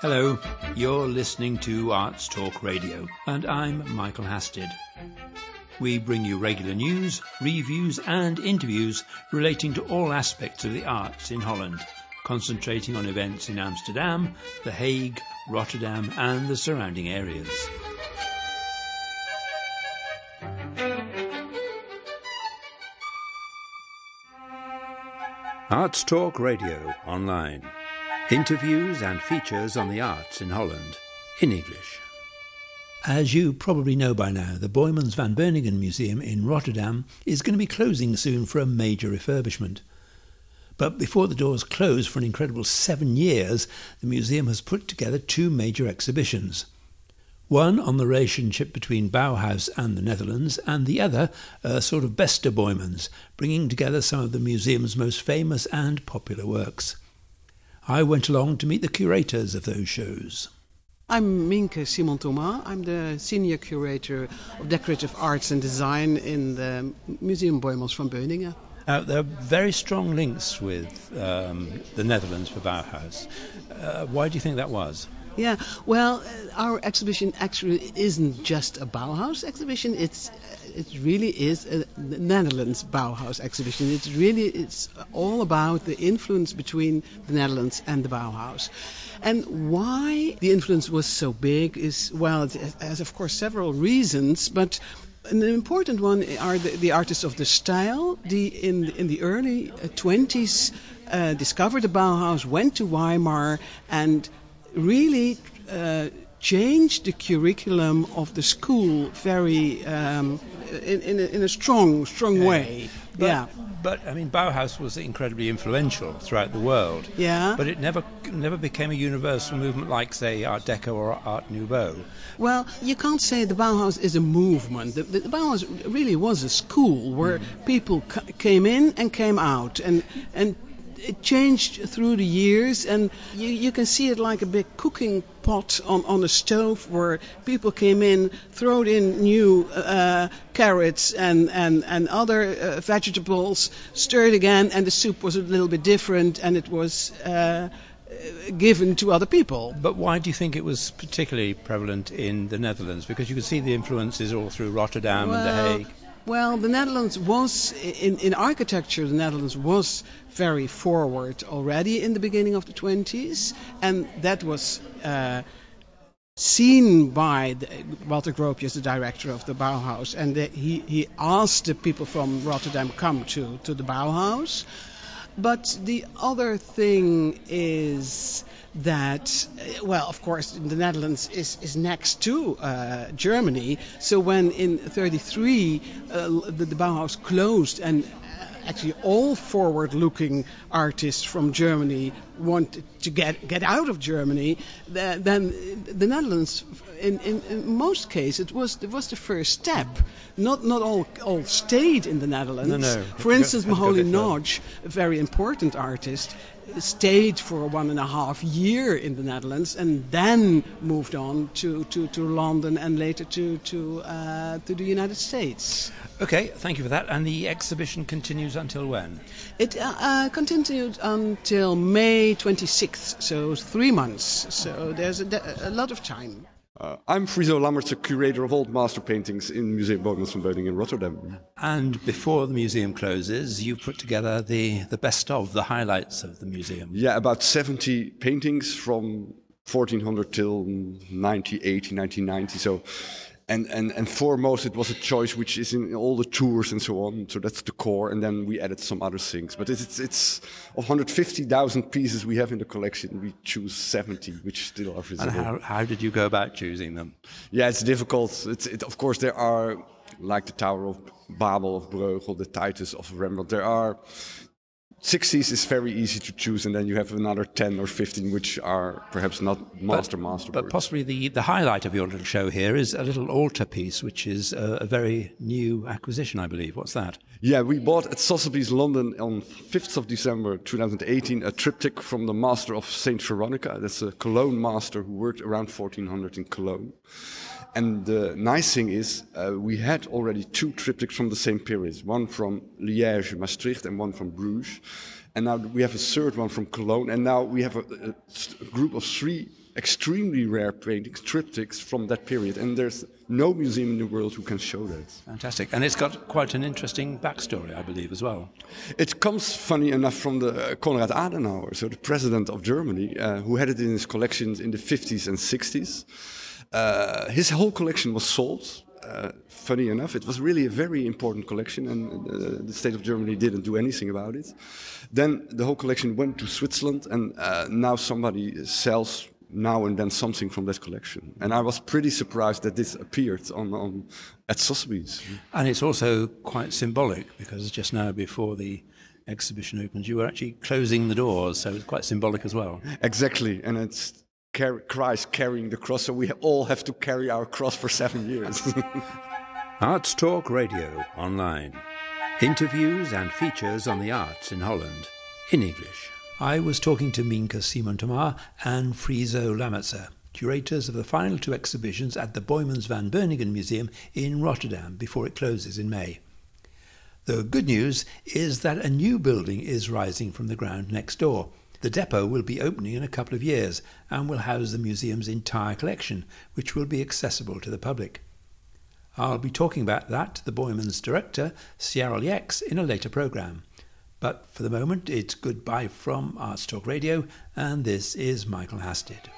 Hello, you're listening to Arts Talk Radio, and I'm Michael Hasted. We bring you regular news, reviews, and interviews relating to all aspects of the arts in Holland, concentrating on events in Amsterdam, The Hague, Rotterdam, and the surrounding areas. Arts Talk Radio online. Interviews and features on the arts in Holland in English. As you probably know by now, the Boymans van Beuningen Museum in Rotterdam is going to be closing soon for a major refurbishment. But before the doors close for an incredible seven years, the museum has put together two major exhibitions one on the relationship between Bauhaus and the Netherlands, and the other a sort of Beste Boymans, bringing together some of the museum's most famous and popular works. I went along to meet the curators of those shows. I'm Mienke Simon Thomas. I'm the senior curator of decorative arts and design in the Museum Boymans van Beuningen. Uh, there are very strong links with um, the Netherlands for Bauhaus. Uh, why do you think that was? Yeah, well, uh, our exhibition actually isn't just a Bauhaus exhibition. It's it really is a Netherlands Bauhaus exhibition. It's really it's all about the influence between the Netherlands and the Bauhaus. And why the influence was so big is well, it has of course several reasons, but an important one are the, the artists of De Stijl. The in in the early 20s uh, uh, discovered the Bauhaus, went to Weimar, and really uh, changed the curriculum of the school very um, in, in, a, in, a, strong, strong yeah. way. But, yeah. But I mean, Bauhaus was incredibly influential throughout the world. Yeah. But it never never became a universal movement like, say, Art Deco or Art Nouveau. Well, you can't say the Bauhaus is a movement. The, the, Bauhaus really was a school where mm. people c- came in and came out, and and it changed through the years, and you, you can see it like a big cooking pot on, on a stove where people came in, throwed in new uh, carrots and, and, and other uh, vegetables, stirred again, and the soup was a little bit different, and it was. Uh, given to other people. But why do you think it was particularly prevalent in the Netherlands? Because you could see the influences all through Rotterdam well, and The Hague. Well, the Netherlands was, in, in architecture, the Netherlands was very forward already in the beginning of the 20s, and that was uh, seen by the, Walter Gropius, the director of the Bauhaus, and the, he, he asked the people from Rotterdam come to, to the Bauhaus. But the other thing is that, well, of course, the Netherlands is, is next to uh, Germany. So when in 33 uh, the, the Bauhaus closed and actually all forward-looking artists from Germany wanted to get get out of Germany, then the Netherlands, in, in, in, most cases, it was it was the first step. Not not all all stayed in the Netherlands. No, no. For instance, Moholy Nagy, a very important artist, stayed for one and a half year in the Netherlands and then moved on to, to, to London and later to to uh, to the United States. Okay, thank you for that. And the exhibition continues until when? It uh, uh, continued until May 26th, so three months. So there's a, a lot of time. Uh, I'm Friso Lammertse, a curator of old master paintings in Museum Boymans van Beuningen in Rotterdam. And before the museum closes, you put together the, the best of, the highlights of the museum. Yeah, about 70 paintings from 1400 till 1980, 1990. So and, and, and foremost, it was a choice which is in all the tours and so on. So that's the core. And then we added some other things. But it's, it's of 150,000 pieces we have in the collection, we choose 70, which still are visible. And how, how did you go about choosing them? Yeah, it's difficult. It's, it, of course, there are, like the Tower of Babel of Bruegel, the Titus of Rembrandt, there are 60s is very easy to choose, and then you have another 10 or 15 which are perhaps not master but, master. But possibly the, the highlight of your little show here is a little altarpiece, which is a, a, very new acquisition, I believe. What's that? Yeah, we bought at Sotheby's London on 5th of December 2018 a triptych from the master of Saint Veronica. That's a Cologne master who worked around 1400 in Cologne. And the nice thing is, uh, we had already two triptychs from the same period, one from Liège, Maastricht, and one from Bruges. And now we have a third one from Cologne, and now we have a, a group of three extremely rare paintings, triptychs from that period, and there's no museum in the world who can show that. Fantastic, and it's got quite an interesting backstory, I believe, as well. It comes, funny enough, from the uh, Konrad Adenauer, so the president of Germany, uh, who had it in his collections in the 50s and 60s. Uh, his whole collection was sold uh, funny enough, it was really a very important collection, and uh, the state of Germany didn't do anything about it. Then the whole collection went to Switzerland, and uh, now somebody sells now and then something from that collection. And I was pretty surprised that this appeared on, on at Sotheby's. And it's also quite symbolic because just now before the exhibition opens, you were actually closing the doors, so it's quite symbolic as well. Exactly, and it's Christ carrying the cross, so we all have to carry our cross for seven years. Arts Talk Radio online. Interviews and features on the arts in Holland in English. I was talking to Mienke Simon and Friso Lammertse, curators of the final two exhibitions at the Boijmans van Beuningen Museum in Rotterdam before it closes in May. The good news is that a new building is rising from the ground next door the depot will be opening in a couple of years and will house the museum's entire collection, which will be accessible to the public. I'll be talking about that to the Boyman's director, Sjarel Ex, in a later programme. But for the moment, it's goodbye from Arts Talk Radio, and this is Michael Hasted.